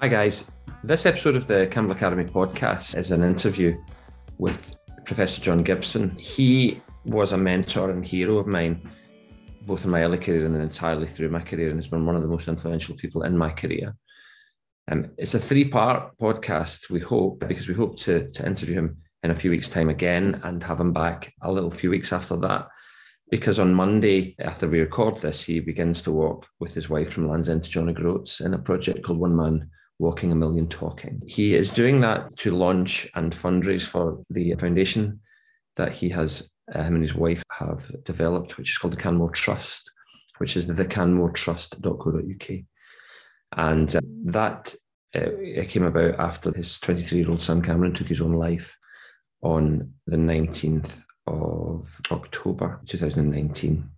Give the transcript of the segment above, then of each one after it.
Hi, guys. This episode of the Campbell Academy podcast is an interview with Professor John Gibson. He was a mentor and hero of mine, both in my early career and entirely through my career, and has been one of the most influential people in my career. Um, it's a three part podcast, we hope, because we hope to, to interview him in a few weeks' time again and have him back a little few weeks after that. Because on Monday, after we record this, he begins to walk with his wife from Land's End to John O'Groats in a project called One Man Walking a Million Talking. He is doing that to launch and fundraise for the foundation that he has, uh, him and his wife have developed, which is called the Canmore Trust, which is the canmoretrust.co.uk. And uh, that uh, it came about after his 23 year old son Cameron took his own life on the 19th of October 2019.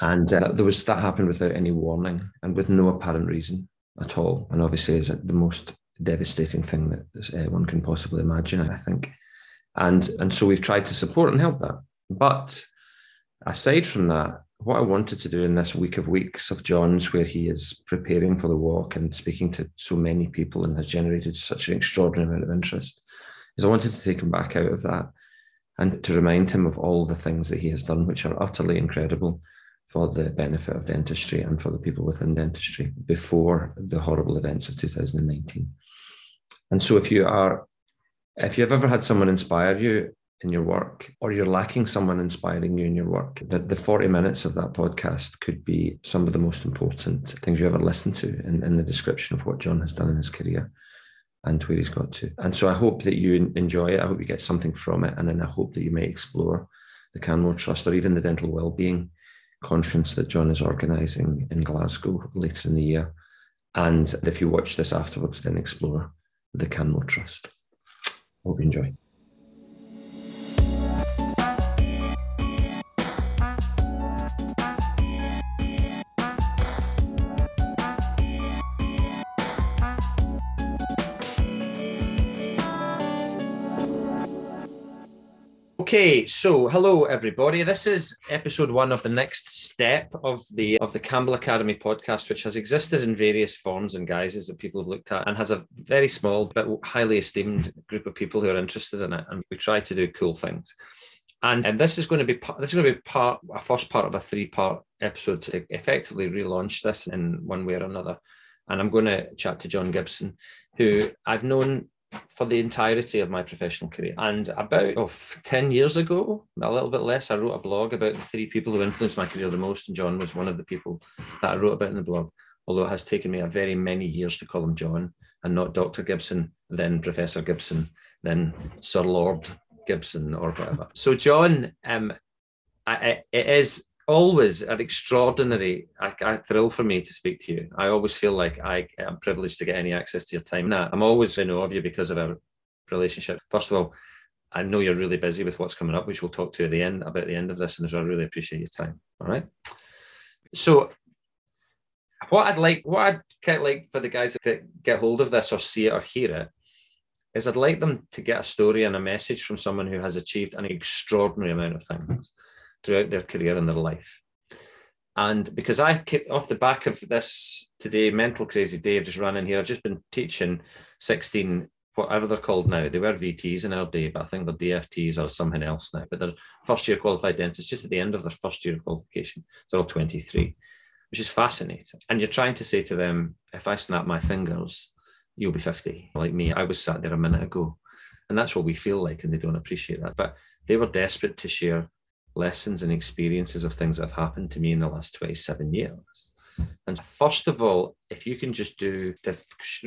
And uh, there was that happened without any warning and with no apparent reason at all. And obviously, is the most devastating thing that uh, one can possibly imagine, I think. And, and so we've tried to support and help that. But aside from that, what I wanted to do in this week of weeks of John's, where he is preparing for the walk and speaking to so many people and has generated such an extraordinary amount of interest, is I wanted to take him back out of that and to remind him of all the things that he has done, which are utterly incredible for the benefit of dentistry and for the people within dentistry before the horrible events of 2019. And so if you are, if you've ever had someone inspire you in your work or you're lacking someone inspiring you in your work, that the 40 minutes of that podcast could be some of the most important things you ever listen to in, in the description of what John has done in his career and where he's got to. And so I hope that you enjoy it. I hope you get something from it. And then I hope that you may explore the Canmore Trust or even the dental wellbeing conference that John is organising in Glasgow later in the year. And if you watch this afterwards, then explore the Canmore Trust. Hope you enjoy. Okay, so hello everybody. This is episode one of the next step of the of the Campbell Academy podcast, which has existed in various forms and guises that people have looked at, and has a very small but highly esteemed group of people who are interested in it. And we try to do cool things. And, and this is going to be this is going to be part a first part of a three part episode to effectively relaunch this in one way or another. And I'm going to chat to John Gibson, who I've known for the entirety of my professional career. And about oh, 10 years ago, a little bit less, I wrote a blog about the three people who influenced my career the most. And John was one of the people that I wrote about in the blog, although it has taken me a very many years to call him John and not Dr. Gibson, then Professor Gibson, then Sir Lord Gibson or whatever. So, John, um, I, it is always an extraordinary a, a thrill for me to speak to you. I always feel like I am privileged to get any access to your time. Now, I'm always in awe of you because of our relationship. First of all, I know you're really busy with what's coming up, which we'll talk to at the end about the end of this, and so I really appreciate your time. All right. So, what I'd like, what I'd kind of like for the guys that get hold of this or see it or hear it, is I'd like them to get a story and a message from someone who has achieved an extraordinary amount of things throughout their career and their life. And because I off the back of this today, mental crazy day, I've just run in here. I've just been teaching 16, whatever they're called now. They were VTs in our day, but I think they're DFTs or something else now. But they're first year qualified dentists, just at the end of their first year of qualification. They're all 23, which is fascinating. And you're trying to say to them, if I snap my fingers, you'll be 50. Like me, I was sat there a minute ago. And that's what we feel like, and they don't appreciate that. But they were desperate to share lessons and experiences of things that have happened to me in the last 27 years. And first of all, if you can just do the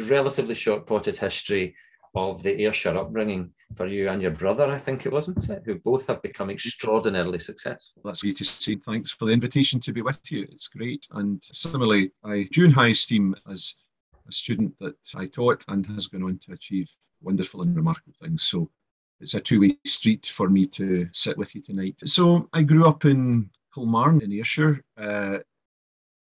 relatively short potted history of the Ayrshire upbringing for you and your brother, I think it wasn't it, who both have become extraordinarily successful. That's you to see. Thanks for the invitation to be with you. It's great. And similarly, I June high esteem as a student that I taught and has gone on to achieve wonderful and remarkable things. So it's a two-way street for me to sit with you tonight. So I grew up in Kilmarnock in Ayrshire. Uh,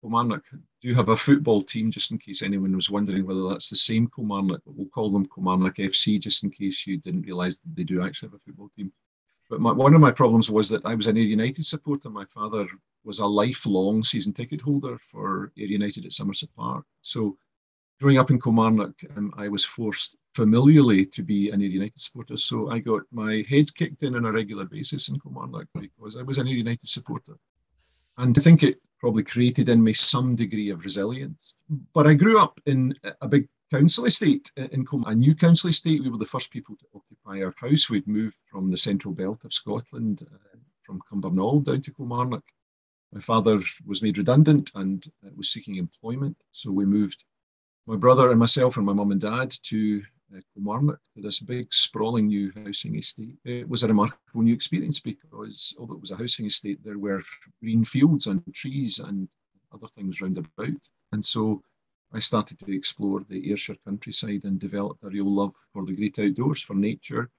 Kilmarnock do have a football team, just in case anyone was wondering whether that's the same Kilmarnock, but we'll call them Kilmarnock FC, just in case you didn't realise that they do actually have a football team. But my, one of my problems was that I was an Ayr United supporter. My father was a lifelong season ticket holder for Ayr United at Somerset Park. So growing up in Kilmarnock, um, I was forced familiarly to be an Ayr United supporter. So I got my head kicked in on a regular basis in Kilmarnock because I was an Ayr United supporter. And I think it probably created in me some degree of resilience. But I grew up in a big council estate in Kilmarnock, a new council estate. We were the first people to occupy our house. We'd moved from the central belt of Scotland, uh, from Cumbernauld down to Kilmarnock. My father was made redundant and uh, was seeking employment. So we moved my brother and myself and my mum and dad to uh, Kilmarnock this big sprawling new housing estate. It was a remarkable new experience because although it was a housing estate, there were green fields and trees and other things round about. And so I started to explore the Ayrshire countryside and developed a real love for the great outdoors, for nature,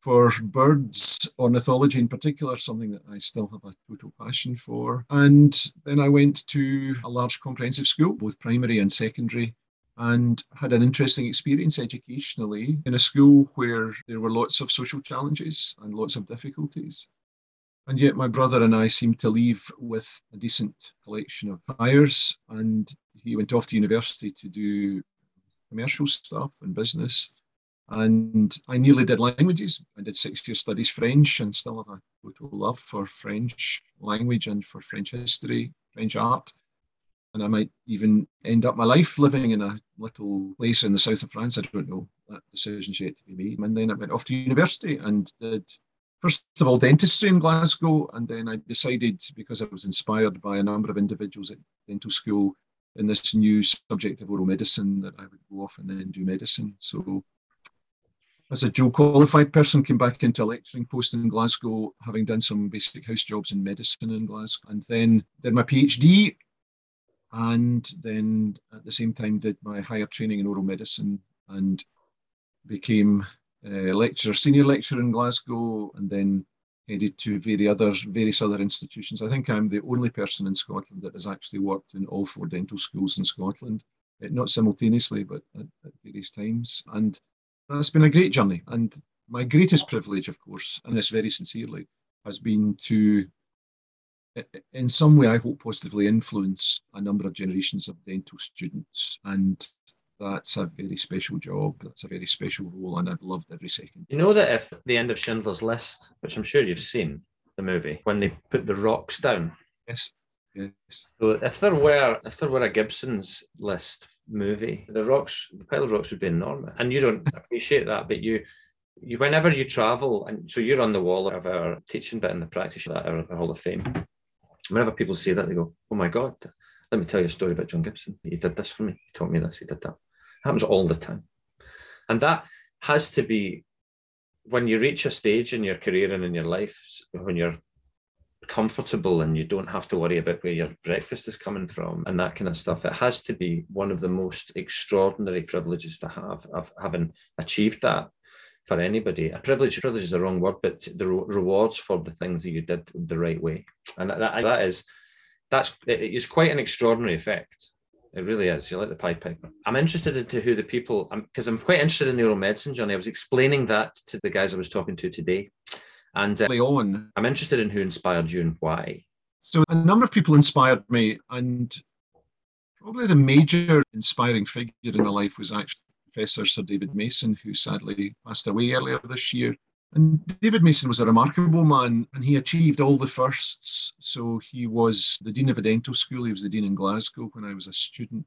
for birds, ornithology in particular, something that I still have a total passion for. And then I went to a large comprehensive school, both primary and secondary, and had an interesting experience educationally in a school where there were lots of social challenges and lots of difficulties. And yet, my brother and I seemed to leave with a decent collection of hires. And he went off to university to do commercial stuff and business. And I nearly did languages. I did six year studies French and still have a total love for French language and for French history, French art and I might even end up my life living in a little place in the south of France. I don't know. That decision's yet to be made. And then I went off to university and did, first of all, dentistry in Glasgow. And then I decided, because I was inspired by a number of individuals at dental school in this new subject of oral medicine, that I would go off and then do medicine. So as a dual qualified person, came back into a lecturing post in Glasgow, having done some basic house jobs in medicine in Glasgow, and then did my PhD and then at the same time did my higher training in oral medicine and became a lecturer, senior lecturer in Glasgow, and then headed to various other, various other institutions. I think I'm the only person in Scotland that has actually worked in all four dental schools in Scotland, eh, not simultaneously, but at, at various times. And that's been a great journey. And my greatest privilege, of course, and this very sincerely, has been to in some way, I hope positively influence a number of generations of dental students. And that's a very special job. That's a very special role, and I've loved every second. You know that if the end of Schindler's List, which I'm sure you've seen the movie, when they put the rocks down. Yes. Yes. So if there were if there were a Gibson's List movie, the rocks, the pile of rocks would be enormous, and you don't appreciate that, but you you whenever you travel and so you're on the wall of our teaching bit in the practice that our, our hall of fame whenever people say that, they go, "Oh my God, let me tell you a story about John Gibson. He did this for me. He taught me this. He did that." It happens all the time, and that has to be when you reach a stage in your career and in your life when you're comfortable and you don't have to worry about where your breakfast is coming from and that kind of stuff. It has to be one of the most extraordinary privileges to have of having achieved that for anybody. A privilege, privilege is the wrong word, but the re- rewards for the things that you did the right way, and that, that is that's it is quite an extraordinary effect. It really is. You like the Pied Piper. I'm interested into who the people, because I'm, I'm, quite interested in oral medicine, Johnny. I was explaining that to the guys I was talking to today, and uh, on. I'm interested in who inspired you and why. So a number of people inspired me, and probably the major inspiring figure in my life was actually Professor Sir David Mason, who sadly passed away earlier this year. And David Mason was a remarkable man and he achieved all the firsts. So he was the Dean of a dental school, he was the Dean in Glasgow when I was a student.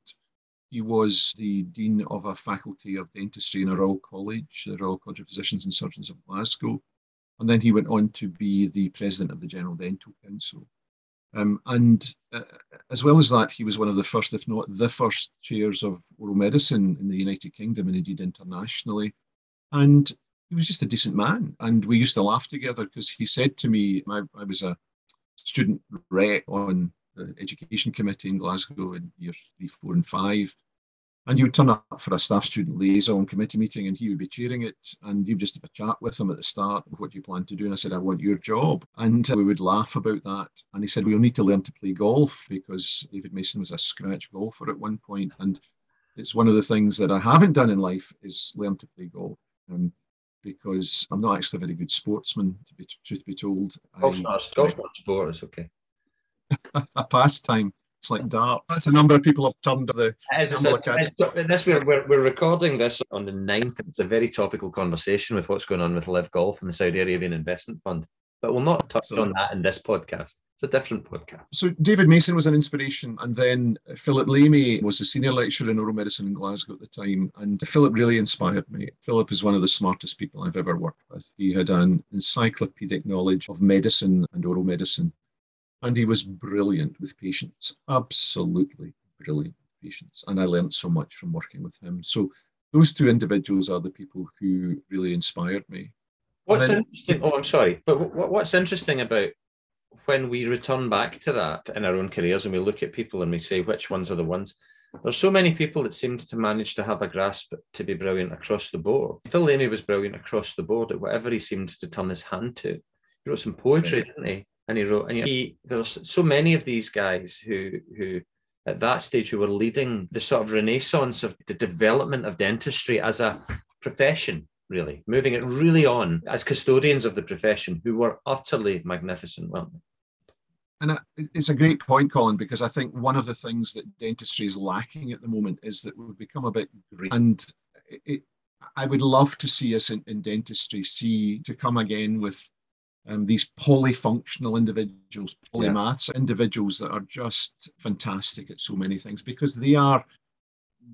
He was the Dean of a faculty of dentistry in a Royal College, the Royal College of Physicians and Surgeons of Glasgow. And then he went on to be the President of the General Dental Council. Um, and uh, as well as that, he was one of the first, if not the first, chairs of oral medicine in the United Kingdom and indeed internationally. And he was just a decent man. And we used to laugh together because he said to me, I, I was a student rep on the education committee in Glasgow in years three, four, and five. And you would turn up for a staff student liaison committee meeting and he would be chairing it. And you would just have a chat with him at the start. What do you plan to do? And I said, I want your job. And we would laugh about that. And he said, We'll need to learn to play golf because David Mason was a scratch golfer at one point. And it's one of the things that I haven't done in life is learn to play golf. Um, because I'm not actually a very good sportsman, to be truth be told. Golf's not, golf's not sport, it's okay. a pastime like. That's the number of people have turned to the this we're, we're, we're recording this on the 9th. It's a very topical conversation with what's going on with LIV Golf and the Saudi Arabian Investment Fund. But we'll not touch on that in this podcast. It's a different podcast. So David Mason was an inspiration, and then Philip Lamey was the senior lecturer in oral medicine in Glasgow at the time, and Philip really inspired me. Philip is one of the smartest people I've ever worked with. He had an encyclopedic knowledge of medicine and oral medicine, and he was brilliant with patients, absolutely brilliant with patients. And I learned so much from working with him. So those two individuals are the people who really inspired me. What's then, interesting? Oh, I'm sorry, but what's interesting about when we return back to that in our own careers and we look at people and we say which ones are the ones, there's so many people that seemed to manage to have a grasp to be brilliant across the board. Phil Lamey was brilliant across the board at whatever he seemed to turn his hand to. He wrote some poetry, didn't he? And he wrote, and he, there's so many of these guys who who at that stage who were leading the sort of renaissance of the development of dentistry as a profession really, moving it really on as custodians of the profession who were utterly magnificent, weren't they? And uh, it's a great point, Colin, because I think one of the things that dentistry is lacking at the moment is that we've become a bit grey. And it, I would love to see us in, in dentistry see to come again with um, these polyfunctional individuals, polymaths yeah. individuals that are just fantastic at so many things because they are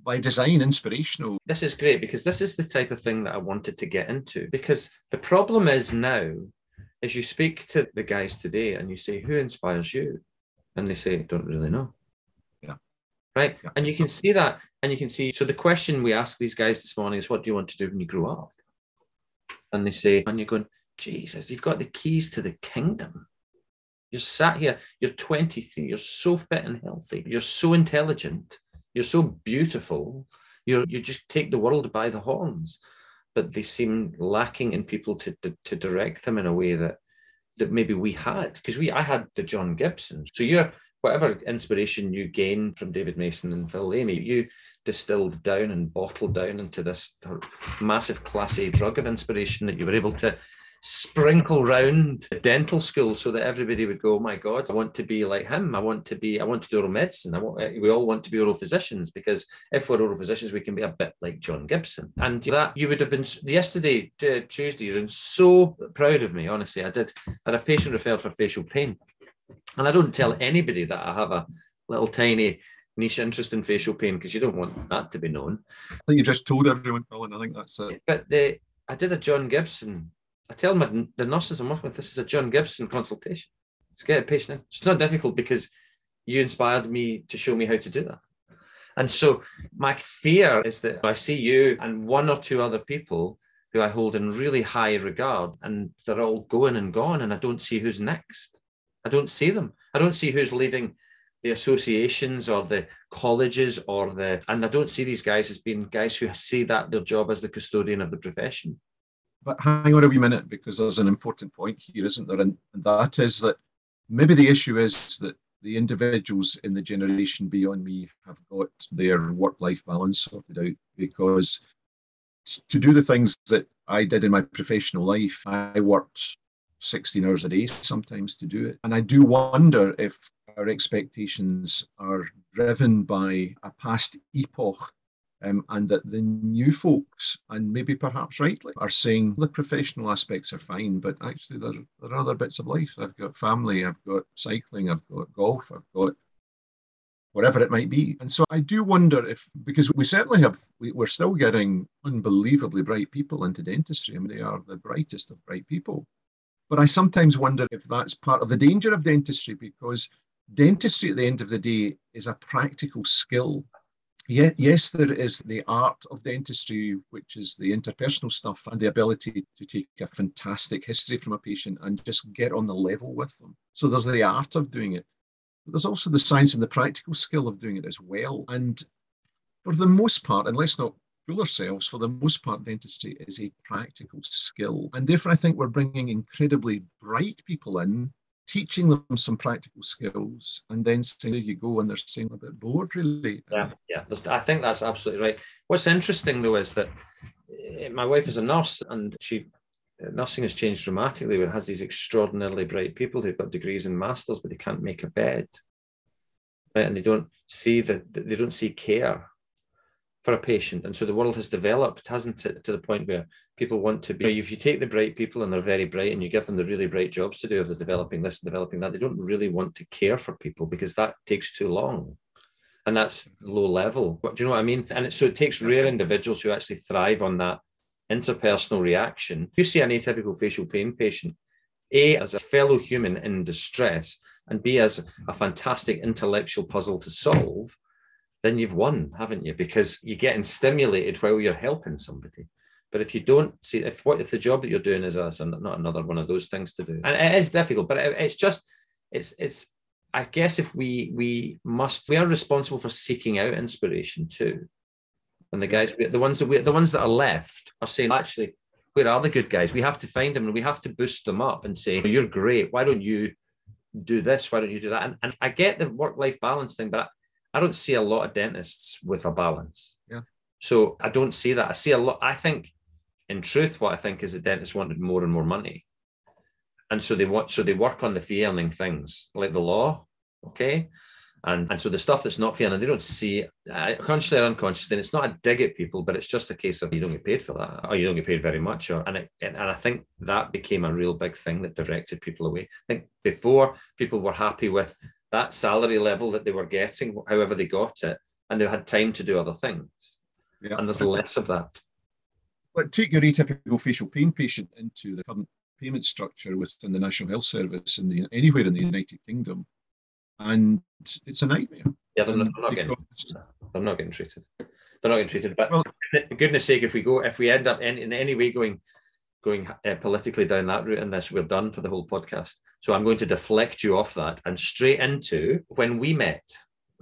by design inspirational. This is great because this is the type of thing that I wanted to get into. Because the problem is now, as you speak to the guys today and you say, Who inspires you? And they say, Don't really know. Yeah. Right. Yeah. And you can see that. And you can see. So the question we ask these guys this morning is, What do you want to do when you grow up? And they say, And you're going, Jesus, you've got the keys to the kingdom. You're sat here, you're 23, you're so fit and healthy, you're so intelligent you're so beautiful. You you just take the world by the horns, but they seem lacking in people to to, to direct them in a way that that maybe we had because we I had the John Gibson. So you're whatever inspiration you gained from David Mason and Phil Lamey, you distilled down and bottled down into this massive class A drug of inspiration that you were able to sprinkle round dental school so that everybody would go, oh my God, I want to be like him. I want to be, I want to do oral medicine. I want, we all want to be oral physicians because if we're oral physicians, we can be a bit like John Gibson. And that you would have been yesterday, uh, Tuesday, you're so proud of me, honestly. I did, I had a patient referred for facial pain. And I don't tell anybody that I have a little tiny niche interest in facial pain because you don't want that to be known. I think you just told everyone, Colin. I think that's it. But the, I did a John Gibson I tell my, the nurses I'm working with, this is a John Gibson consultation. Let's get a patient in. It's not difficult because you inspired me to show me how to do that. And so my fear is that I see you and one or two other people who I hold in really high regard, and they're all going and gone, and I don't see who's next. I don't see them. I don't see who's leading the associations or the colleges or the, and I don't see these guys as being guys who see that their job as the custodian of the profession. But hang on a wee minute because there's an important point here, isn't there? And, and that is that maybe the issue is that the individuals in the generation beyond me have got their work life balance sorted out because to do the things that I did in my professional life, I worked 16 hours a day sometimes to do it. And I do wonder if our expectations are driven by a past epoch um, and that the new folks, and maybe perhaps rightly, are saying the professional aspects are fine, but actually there, there are other bits of life. I've got family, I've got cycling, I've got golf, I've got whatever it might be. And so I do wonder if, because we certainly have, we, are still getting unbelievably bright people into dentistry. I mean, they are the brightest of bright people. But I sometimes wonder if that's part of the danger of dentistry because dentistry at the end of the day is a practical skill yes, there is the art of dentistry, which is the interpersonal stuff and the ability to take a fantastic history from a patient and just get on the level with them. So there's the art of doing it. But there's also the science and the practical skill of doing it as well. And for the most part, and let's not fool ourselves, for the most part, dentistry is a practical skill. And therefore, I think we're bringing incredibly bright people in teaching them some practical skills and then saying, there you go, and they're saying a bit bored, really. Yeah, yeah, I think that's absolutely right. What's interesting, though, is that eh, my wife is a nurse and she nursing has changed dramatically. It has these extraordinarily bright people who've got degrees and masters, but they can't make a bed. right? And they don't see that they don't see care for a patient. And so the world has developed, hasn't it, to the point where people want to be. If you take the bright people and they're very bright and you give them the really bright jobs to do of the developing this and developing that, they don't really want to care for people because that takes too long. And that's low level. But do you know what I mean? And it, so it takes rare individuals who actually thrive on that interpersonal reaction. If You see an atypical facial pain patient, A, as a fellow human in distress, and B, as a fantastic intellectual puzzle to solve then you've won, haven't you? Because you're getting stimulated while you're helping somebody. But if you don't see, if what if the job that you're doing is a, not another one of those things to do, and it is difficult, but it, it's just, it's it's. I guess if we we must, we are responsible for seeking out inspiration too. And the guys, the ones that we, the ones that are left, are saying actually, where are the good guys? We have to find them and we have to boost them up and say, you're great. Why don't you do this? Why don't you do that? And, and I get the work life balance thing, but I don't see a lot of dentists with a balance. Yeah. So I don't see that. I see a lot. I think, in truth, what I think is the dentists wanted more and more money, and so they want so they work on the fee earning things like the law, okay, and and so the stuff that's not fee earning they don't see uh, consciously or unconsciously. And it's not a dig at people, but it's just a case of you don't get paid for that, or you don't get paid very much, or and it, and I think that became a real big thing that directed people away. I think before people were happy with that salary level that they were getting, however they got it, and they had time to do other things. Yeah. And there's less of that. But take your atypical facial pain patient into the current payment structure within the National Health Service in the anywhere in the United Kingdom, and it's a nightmare. Yeah, they're not, they're not getting, they're not getting treated. They're not getting treated. But well, goodness sake, if we go, if we end up in, in any way going going uh, politically down that route in this, we're done for the whole podcast. So I'm going to deflect you off that and straight into when we met.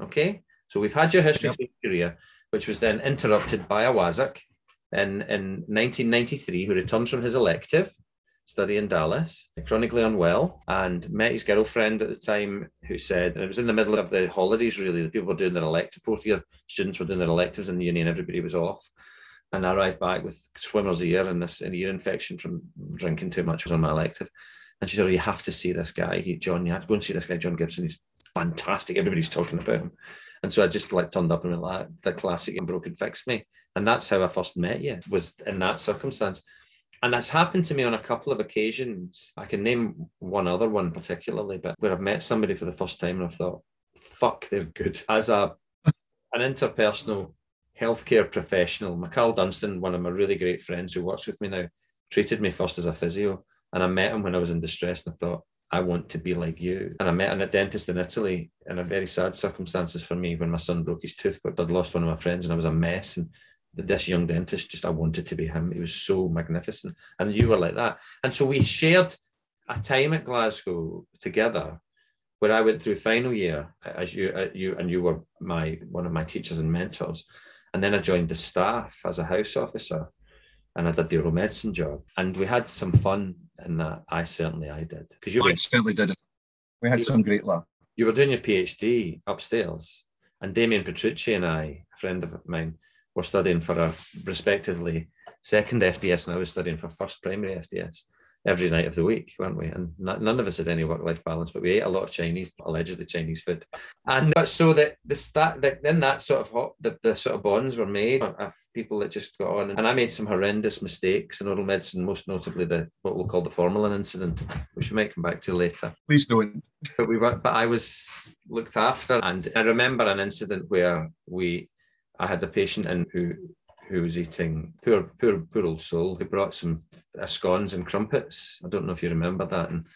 Okay. So we've had your history yep. career, which was then interrupted by a WASAC in, in 1993, who returned from his elective study in Dallas, chronically unwell, and met his girlfriend at the time who said, and it was in the middle of the holidays, really. The people were doing their elective, fourth year students were doing their electives in the uni, and everybody was off and I arrived back with swimmer's ear and this an ear infection from drinking too much was on my elective. And she said, oh, "You have to see this guy, he, John. You have to go and see this guy, John Gibson. He's fantastic. Everybody's talking about him." And so I just like turned up and went like, "The classic and broken fixed me." And that's how I first met you. Was in that circumstance. And that's happened to me on a couple of occasions. I can name one other one particularly, but where I've met somebody for the first time and I've thought, fuck, they're good. As a an interpersonal healthcare professional, McCall Dunstan, one of my really great friends who works with me now, treated me first as a physio. And I met him when I was in distress and I thought, I want to be like you. And I met a dentist in Italy in a very sad circumstances for me when my son broke his tooth, but I'd lost one of my friends and I was a mess. And this young dentist, just I wanted to be him. He was so magnificent. And you were like that. And so we shared a time at Glasgow together where I went through final year as you, you and you were my one of my teachers and mentors. And then I joined the staff as a house officer and I did the oral medicine job. And we had some fun in that. I certainly I did. Because you I certainly did. We had some great laugh. You were doing your PhD upstairs, and Damien Petrucci and I, a friend of mine, were studying for a respectively second FDS, and I was studying for first primary FDS every night of the week, weren't we? And none of us had any work-life balance, but we ate a lot of Chinese, allegedly Chinese food. And so that the start, that then that sort of hot, the, the sort of bonds were made of people that just got on. And I made some horrendous mistakes in oral medicine, most notably the what we'll call the formalin incident, which we might come back to later. Please don't. But we were, but I was looked after, and I remember an incident where we, I had a patient in who who was eating poor, poor, poor old soul. He brought some uh, scones and crumpets. I don't know if you remember that. And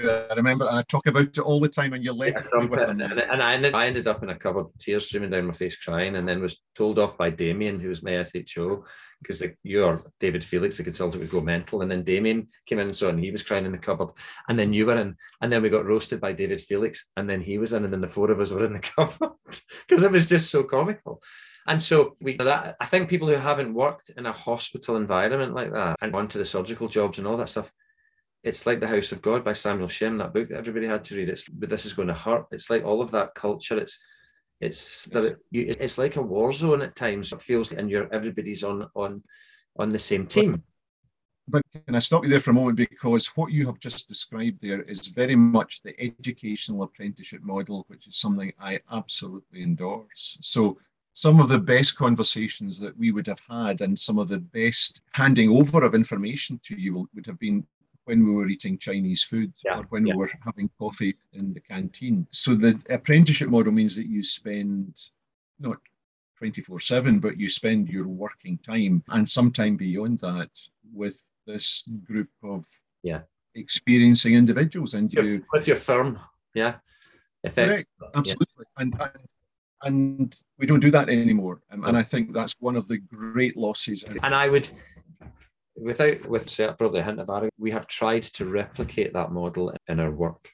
yeah, I remember. I talk about it all the time. And you left yeah, and, and, and, I, ended, I ended up in a cupboard, tears streaming down my face, crying, and then was told off by Damien, who was my SHO, because you or David Felix, the consultant, would go mental. And then Damien came in and saw, and he was crying in the cupboard. And then you were in, and then we got roasted by David Felix, and then he was in, and then the four of us were in the cupboard because it was just so comical. And so we that I think people who haven't worked in a hospital environment like that and gone to the surgical jobs and all that stuff, it's like the House of God by Samuel Shem, that book that everybody had to read. It's but this is going to hurt. It's like all of that culture. It's it's that it, you, it's like a war zone at times. It feels and you're everybody's on on on the same team. but can I stop you there for a moment? Because what you have just described there is very much the educational apprenticeship model, which is something I absolutely endorse. So, some of the best conversations that we would have had and some of the best handing over of information to you would have been when we were eating Chinese food yeah, or when yeah. we were having coffee in the canteen. So, the apprenticeship model means that you spend not 24 7, but you spend your working time and some time beyond that with this group of yeah experiencing individuals and you with your firm yeah Correct. absolutely yeah. and, and and we don't do that anymore. Um, and i think that's one of the great losses. And i would without with probably a hint of arrogance we have tried to replicate that model in our work.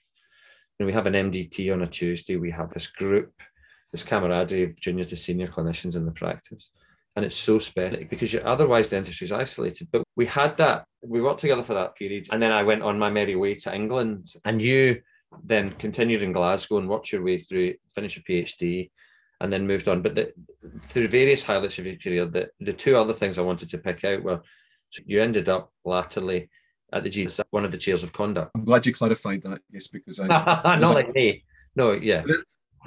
And we have an mdt on a tuesday. We have this group this camaraderie of junior to senior clinicians in the practice. And it's so special because you, otherwise dentistry is isolated. But we had that, we worked together for that period. And then I went on my merry way to England. And you then continued in Glasgow and worked your way through, finish your PhD, and then moved on. But the, through various highlights of your career, the, the two other things I wanted to pick out were so you ended up latterly at the G, one of the chairs of conduct. I'm glad you clarified that, yes, because I. Not like me. No, yeah.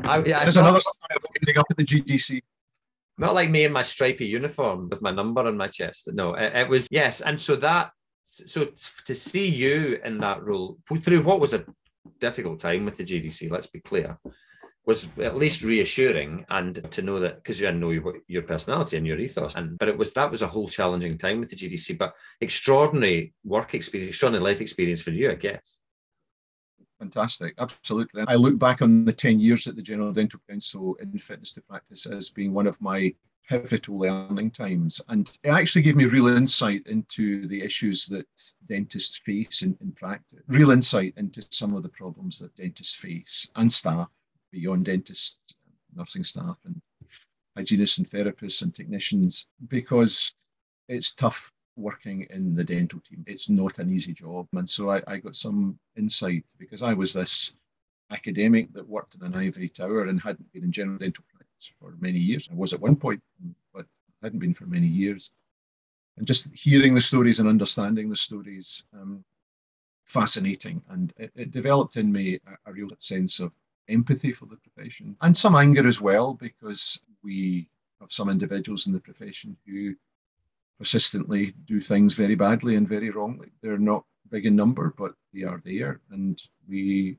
I, There's another story about ending up at the GDC. Not like me in my stripy uniform with my number on my chest. No, it, it was yes, and so that so to see you in that role through what was a difficult time with the GDC. Let's be clear was at least reassuring and to know that because you know your, your personality and your ethos and but it was that was a whole challenging time with the GDC but extraordinary work experience extraordinary life experience for you I guess Fantastic, absolutely. I look back on the 10 years at the General Dental Council in fitness to practice as being one of my pivotal learning times. And it actually gave me real insight into the issues that dentists face in, in practice, real insight into some of the problems that dentists face and staff beyond dentists, nursing staff, and hygienists and therapists and technicians, because it's tough working in the dental team. It's not an easy job. And so I, I got some insight because I was this academic that worked in an ivory tower and hadn't been in general dental practice for many years. I was at one point, but hadn't been for many years. And just hearing the stories and understanding the stories, um, fascinating. And it, it, developed in me a, a real sense of empathy for the profession and some anger as well, because we have some individuals in the profession who persistently do things very badly and very wrongly. They're not big in number, but they are there. And we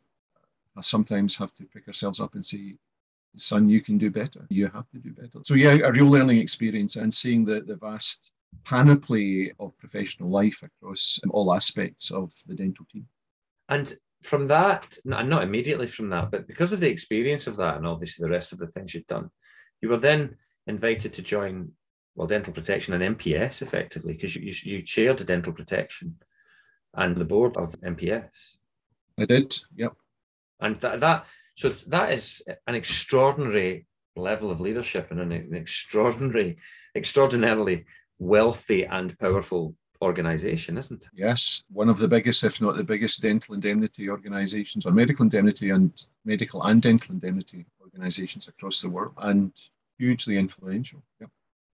uh, sometimes have to pick ourselves up and say, son, you can do better. You have to do better. So, yeah, a real learning experience and seeing the, the vast panoply of professional life across um, all aspects of the dental team. And from that, and not immediately from that, but because of the experience of that and obviously the rest of the things you'd done, you were then invited to join well, dental protection and MPS effectively, because you, you, you chaired the dental protection and the board of MPS. I did, yep. And that, that so that is an extraordinary level of leadership and an, an extraordinary, extraordinarily wealthy and powerful organization, isn't it? Yes, one of the biggest, if not the biggest, dental indemnity organizations or medical indemnity and medical and dental indemnity organizations across the world and hugely influential. Yep.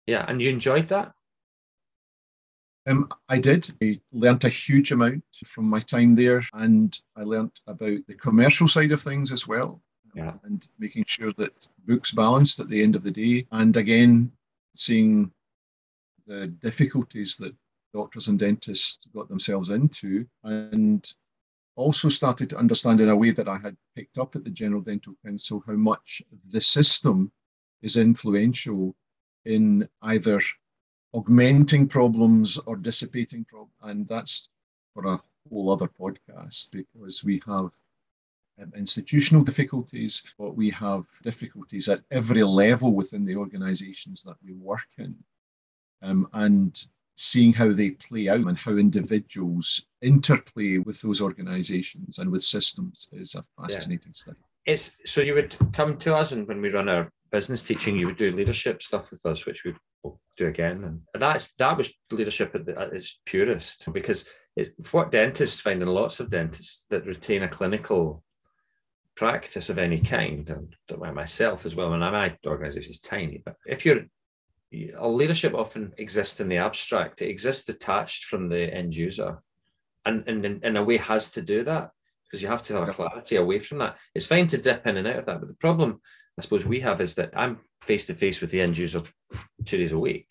Yeah, and you enjoyed that? Um, I did. I learnt a huge amount from my time there, and I learnt about the commercial side of things as well. Yeah. And making sure that books balanced at the end of the day. And again, seeing the difficulties that doctors and dentists got themselves into, and also started to understand in a way that I had picked up at the General Dental Council how much the system is influential in either augmenting problems or dissipating problems. And that's for a whole other podcast because we have um, institutional difficulties, but we have difficulties at every level within the organizations that we work in. Um, and seeing how they play out and how individuals interplay with those organizations and with systems is a fascinating yeah. study. It's so you would come to us and when we run our business teaching, you would do leadership stuff with us, which we will do again. And that's that was leadership at, the, at its purest because it's what dentists find, in lots of dentists that retain a clinical practice of any kind, and myself as well. And my organisation is tiny, but if you're leadership often exists in the abstract. It exists detached from the end user, and, and in, a way has to do that because you have to have clarity away from that. It's fine to dip in and out of that, but the problem I suppose we have is that I'm face to face with the end user two days a week,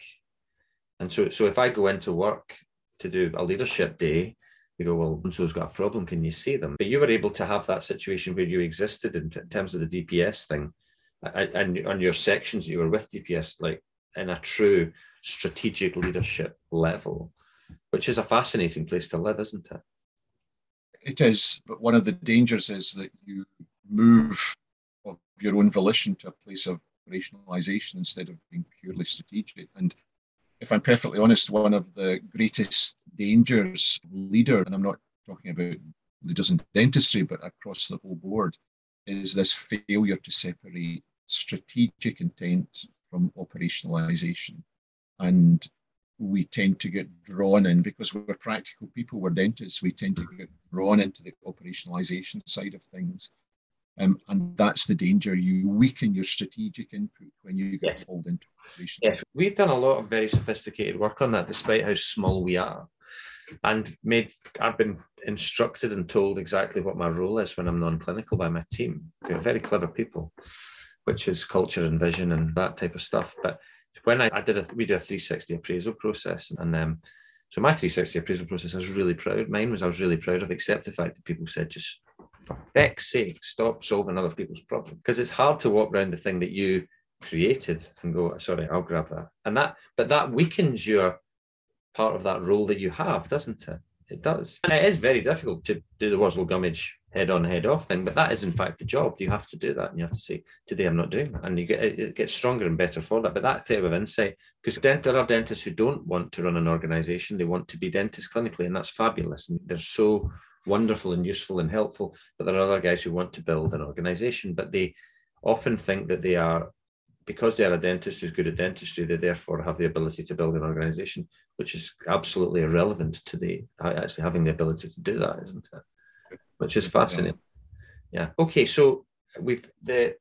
and so so if I go into work to do a leadership day, you go, well, so's got a problem. Can you see them? But you were able to have that situation where you existed in, terms of the DPS thing, and on your sections you were with DPS, like in a true strategic leadership level, which is a fascinating place to live, isn't it? It is, but one of the dangers is that you move of your own volition to a place of operationalization instead of being purely strategic. And if I'm perfectly honest, one of the greatest dangers leader, and I'm not talking about leaders in dentistry, but across the whole board, is this failure to separate strategic intent from operationalization. And we tend to get drawn in because we're practical people, we're dentists, we tend to get drawn into the operationalization side of things. Um, and that's the danger. You weaken your strategic input when you get yes. pulled into operation. Yes, we've done a lot of very sophisticated work on that, despite how small we are. And made I've been instructed and told exactly what my role is when I'm non-clinical by my team. They're very clever people which is culture and vision and that type of stuff. But when I, I did a we did a 360 appraisal process and um so my 360 appraisal process I was really proud. Mine was I was really proud of, except the fact that people said just for feck's sake, stop solving other people's problems. Because it's hard to walk around the thing that you created and go, sorry, I'll grab that. And that but that weakens your part of that role that you have, doesn't it? It does. And it is very difficult to do the Worzel Gummidge head on, head off thing, but that is in fact the job. You have to do that and you have to say, today I'm not doing that. And you get it gets stronger and better for that. But that type of insight, because there are dentists who don't want to run an organization, they want to be dentists clinically, and that's fabulous. And they're so wonderful and useful and helpful. But there are other guys who want to build an organization, but they often think that they are because they are a dentist who's good at dentistry, they therefore have the ability to build an organization, which is absolutely irrelevant to the actually having the ability to do that, isn't it? Which is fascinating. Yeah. Okay. So we've the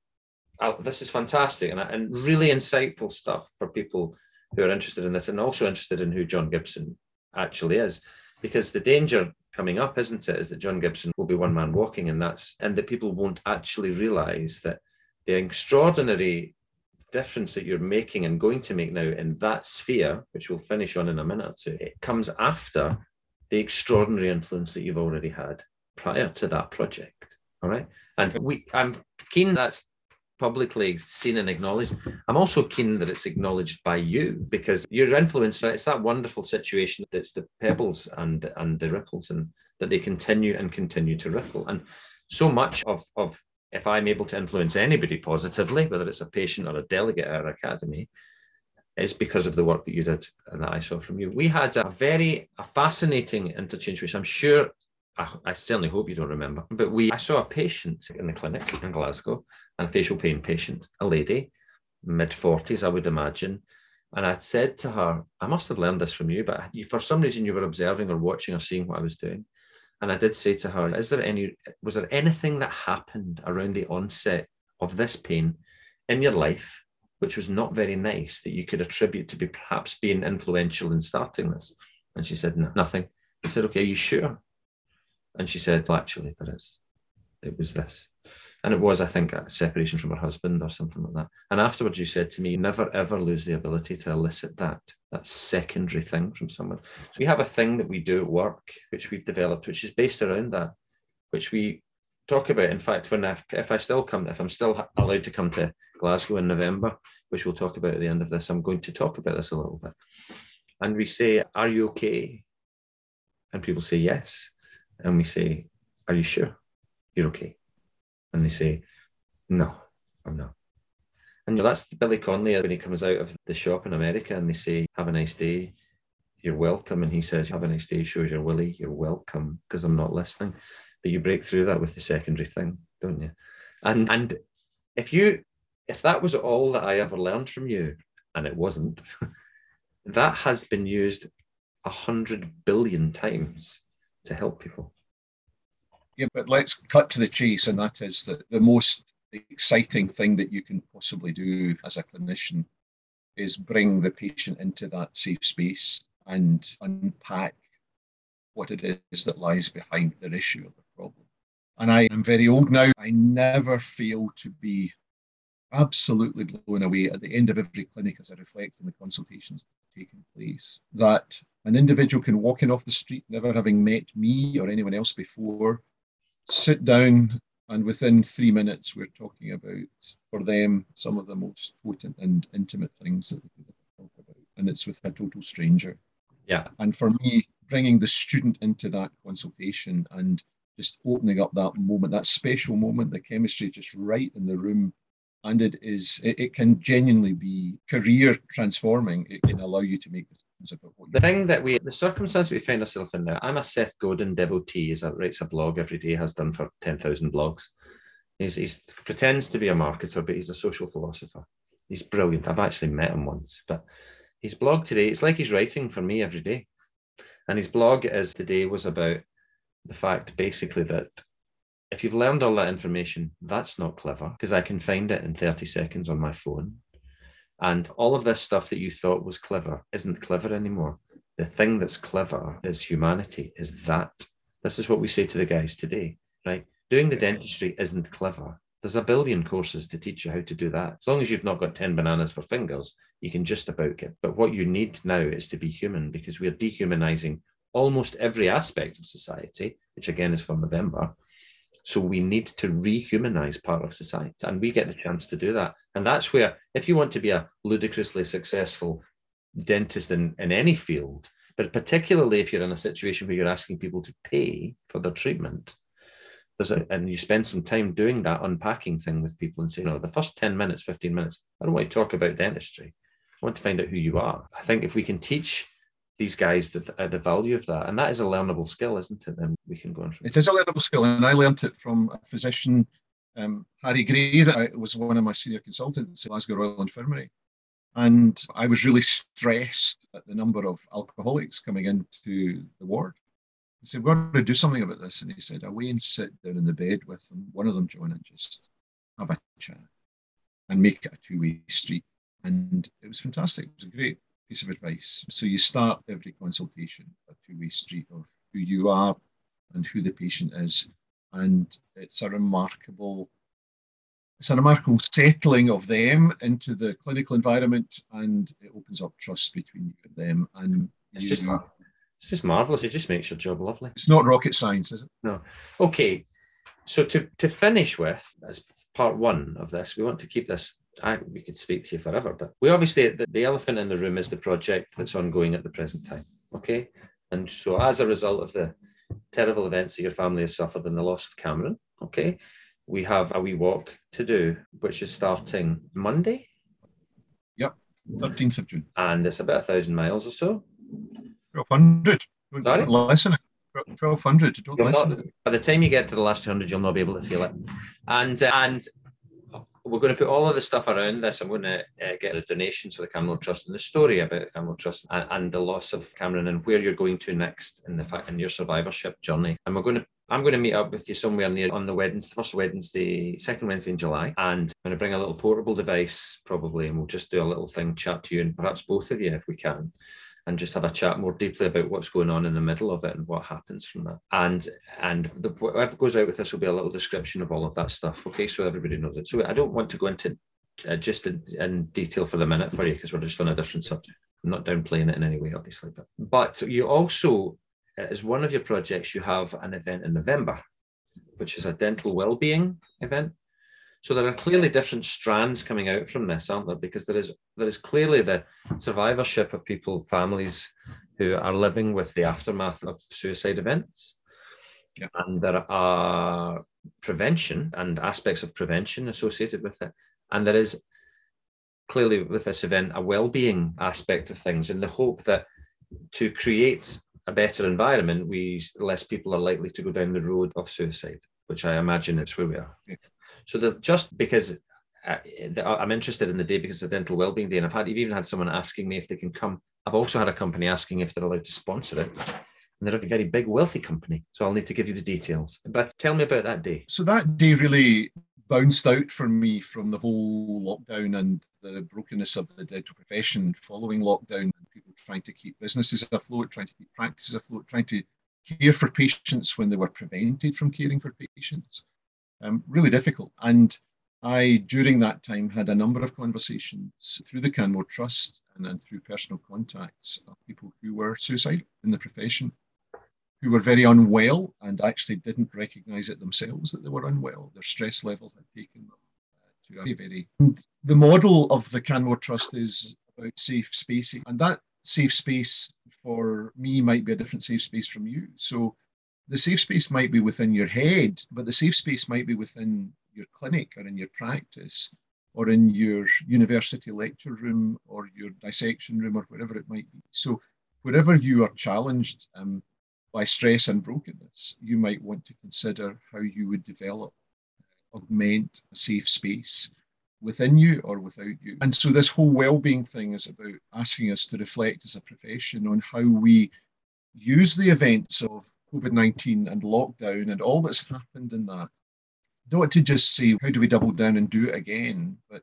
uh, this is fantastic and, and really insightful stuff for people who are interested in this and also interested in who John Gibson actually is, because the danger coming up, isn't it, is that John Gibson will be one man walking, and that's and that people won't actually realise that the extraordinary difference that you're making and going to make now in that sphere, which we'll finish on in a minute or two, it comes after the extraordinary influence that you've already had prior to that project. All right. And we I'm keen that's publicly seen and acknowledged. I'm also keen that it's acknowledged by you because your influence, it's that wonderful situation that's the pebbles and and the ripples and that they continue and continue to ripple. And so much of, of if I'm able to influence anybody positively, whether it's a patient or a delegate at our academy, is because of the work that you did and that I saw from you. We had a very a fascinating interchange, which I'm sure I, I, certainly hope you don't remember, but we I saw a patient in the clinic in Glasgow, a facial pain patient, a lady, mid 40s, I would imagine. And I said to her, I must have learned this from you, but for some reason you were observing or watching or seeing what I was doing. And I did say to her, is there any, was there anything that happened around the onset of this pain in your life, which was not very nice that you could attribute to be perhaps being influential in starting this? And she said, nothing. I said, okay, are you sure? And she said, well, actually, there is. It was this. And it was, I think, a separation from her husband or something like that. And afterwards, you said to me, never ever lose the ability to elicit that, that secondary thing from someone. So we have a thing that we do at work, which we've developed, which is based around that, which we talk about. In fact, when I, if I still come, if I'm still allowed to come to Glasgow in November, which we'll talk about at the end of this, I'm going to talk about this a little bit. And we say, Are you okay? And people say, Yes. And we say, Are you sure you're okay? and they say, No, I'm not. And you know, that's Billy Connolly when he comes out of the shop in America and they say, Have a nice day, you're welcome. And he says, Have a nice day, shows your willy, you're welcome, because I'm not listening. But you break through that with the secondary thing, don't you? And and if you if that was all that I ever learned from you, and it wasn't, that has been used a hundred billion times to help people. Yeah, but let's cut to the chase, and that is that the most exciting thing that you can possibly do as a clinician is bring the patient into that safe space and unpack what it is that lies behind their issue or the problem. And I am very old now. I never fail to be absolutely blown away at the end of every clinic as I reflect on the consultations taking place. That an individual can walk in off the street, never having met me or anyone else before, sit down, and within three minutes, we're talking about, for them, some of the most potent and intimate things that they can talk about. And it's with a total stranger. Yeah. And for me, bringing the student into that consultation and just opening up that moment, that special moment, the chemistry just right in the room. And it is, it, it can genuinely be career transforming. It can allow you to make decisions about what The thing that we, the circumstance we find ourselves in now, I'm a Seth Godin devotee. He writes a blog every day, has done for 10,000 blogs. He's, he's pretends to be a marketer, but he's a social philosopher. He's brilliant. I've actually met him once, but his blog today, it's like he's writing for me every day. And his blog is today was about the fact basically that if you've learned all that information, that's not clever because I can find it in 30 seconds on my phone. And all of this stuff that you thought was clever isn't clever anymore. The thing that's clever is humanity, is that. This is what we say to the guys today, right? Doing the dentistry isn't clever. There's a billion courses to teach you how to do that. As long as you've not got 10 bananas for fingers, you can just about get. But what you need now is to be human because we're dehumanizing almost every aspect of society, which again is for November. So we need to rehumanize part of society, and we get the chance to do that. And that's where, if you want to be a ludicrously successful dentist in, in any field, but particularly if you're in a situation where you're asking people to pay for their treatment, a, and you spend some time doing that unpacking thing with people and saying, no, the first 10 minutes, 15 minutes, I don't want to talk about dentistry. I want to find out who you are. I think if we can teach these guys the, uh, the value of that, and that is a learnable skill, isn't it? Then we can go on from It is a learnable skill, and I learnt it from a physician, um, Harry Gray, that was one of my senior consultants at Glasgow Royal Infirmary. And I was really stressed at the number of alcoholics coming into the ward. I said, We're going to do something about this. And he said, Away and sit down in the bed with them, one of them join and just have a chat and make it a two way street. And it was fantastic. It was a great piece of advice. So you start every consultation a two way street of who you are and who the patient is. And it's a remarkable it's a remarkable settling of them into the clinical environment and it opens up trust between you and them. And it's you, just, it's just marvelous. It just makes your job lovely. It's not rocket science, is it? No. Okay. So to, to finish with, as part one of this, we want to keep this I, we could speak to you forever, but we obviously, the, the elephant in the room is the project that's ongoing at the present time. Okay. And so, as a result of the terrible events that your family has suffered and the loss of Cameron, okay, we have a wee walk to do, which is starting Monday. Yep, 13th of June. And it's about a thousand miles or so. 1200. Sorry? Listen. 1200. Don't listen. Not, by the time you get to the last 200, you'll not be able to feel it. And, uh, and we're going to put all of the stuff around this. I'm going to uh, get the donations for the Canmore Trust and the story about the Canmore Trust and, and, the loss of Cameron and where you're going to next in the fact in your survivorship journey. And we're going to I'm going to meet up with you somewhere near on the Wednesday, first Wednesday, second Wednesday in July, and I'm going to bring a little portable device probably, and we'll just do a little thing, chat to you, and perhaps both of you if we can, and just have a chat more deeply about what's going on in the middle of it and what happens from that. And and the, whatever goes out with this will be a little description of all of that stuff. Okay, so everybody knows it. So I don't want to go into uh, just in, in, detail for the minute for you because we're just on a different subject. I'm not downplaying it in any way, obviously, but but you also as one of your projects, you have an event in November, which is a dental well-being event. So there are clearly different strands coming out from this, aren't there? Because there is there is clearly the survivorship of people, families who are living with the aftermath of suicide events. Yeah. And there are prevention and aspects of prevention associated with it. And there is clearly with this event a well-being aspect of things in the hope that to create a better environment, we less people are likely to go down the road of suicide, which I imagine it's where we are. So that just because uh, I'm interested in the day because of dental wellbeing day, and I've had I've even had someone asking me if they can come. I've also had a company asking if they're allowed to sponsor it. And they're a very big, wealthy company. So I'll need to give you the details. But tell me about that day. So that day really bounced out for me from the whole lockdown and the brokenness of the dental profession following lockdown and people trying to keep businesses afloat, trying to keep practices afloat, trying to care for patients when they were prevented from caring for patients. Um, really difficult. And I, during that time, had a number of conversations through the Canmore Trust and then through personal contacts of people who were suicidal in the profession, who were very unwell and actually didn't recognize it themselves that they were unwell. Their stress level had taken them uh, to a very. And the model of the Canmore Trust is about safe spaces, and that safe space for me might be a different safe space from you. So the safe space might be within your head, but the safe space might be within your clinic or in your practice or in your university lecture room or your dissection room or wherever it might be. So wherever you are challenged um, by stress and brokenness, you might want to consider how you would develop, augment a safe space within you or without you. And so this whole well-being thing is about asking us to reflect as a profession on how we use the events of COVID-19 and lockdown and all that's happened in that. Don't want to just say how do we double down and do it again, but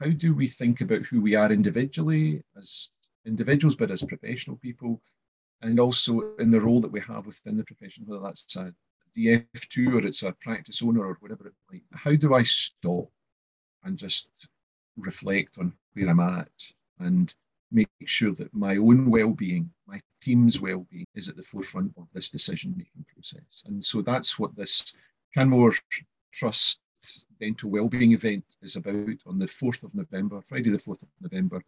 how do we think about who we are individually as individuals, but as professional people, and also in the role that we have within the profession, whether that's a DF2 or it's a practice owner or whatever it might. be. How do I stop and just reflect on where I'm at and make sure that my own well-being, my team's well-being is at the forefront of this decision-making process. And so that's what this Canmore Trust Dental Wellbeing event is about on the 4th of November, Friday the 4th of November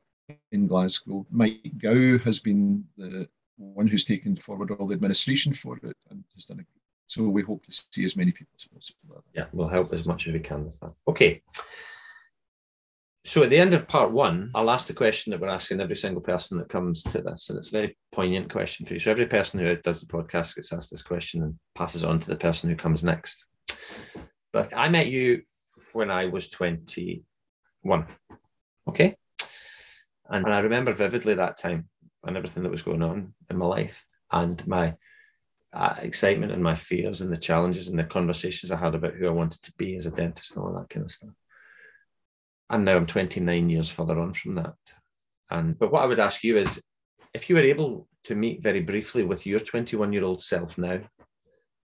in Glasgow. Mike Gow has been the one who's taken forward all the administration for it and has done it. So we hope to see as many people as possible. Yeah, we'll help as much as we can with that. Okay. So at the end of part one, I'll ask the question that we're asking every single person that comes to this, and it's a very poignant question for you. So every person who does the podcast gets asked this question and passes on to the person who comes next. But I met you when I was 21. Okay. And, I remember vividly that time and everything that was going on in my life and my uh, excitement and my fears and the challenges and the conversations I had about who I wanted to be as a dentist and all that kind of stuff and now I'm 29 years further on from that. And but what I would ask you is, if you were able to meet very briefly with your 21 year old self now,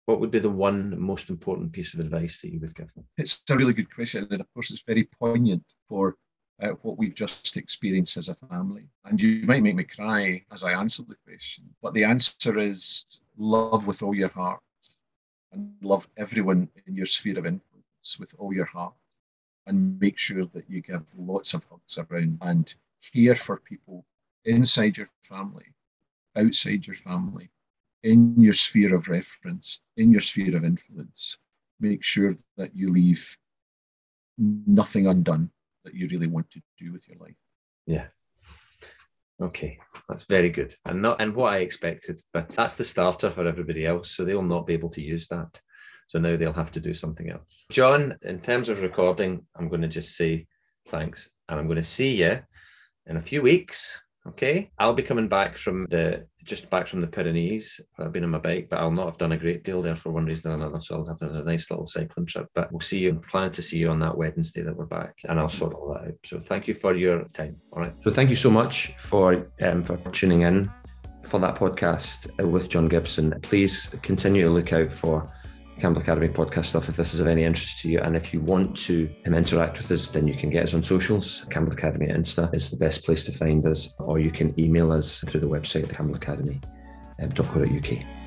what would be the one most important piece of advice that you would give them? It's a really good question, and of course, it's very poignant for uh, what we've just experienced as a family. And you might make me cry as I answer the question, but the answer is love with all your heart, and love everyone in your sphere of influence with all your heart and make sure that you give lots of hugs around and care for people inside your family, outside your family, in your sphere of reference, in your sphere of influence. Make sure that you leave nothing undone that you really want to do with your life. Yeah. Okay, that's very good, and not and what I expected, but that's the starter for everybody else, so they'll not be able to use that. So now they'll have to do something else. John, in terms of recording, I'm going to just say thanks. And I'm going to see you in a few weeks. Okay. I'll be coming back from the just back from the Pyrenees. I've been on my bike, but I'll not have done a great deal there for one reason or another. So I'll have a nice little cycling trip. But we'll see you. I'm planning to see you on that Wednesday that we're back, and I'll sort all that out. So thank you for your time. All right. So thank you so much for um, for tuning in for that podcast with John Gibson. Please continue to look out for Campbell Academy podcast stuff if this is of any interest to you. And if you want to um, interact with us, then you can get us on socials. Campbell Academy Insta is the best place to find us, or you can email us through the website, campbellacademy.co.uk.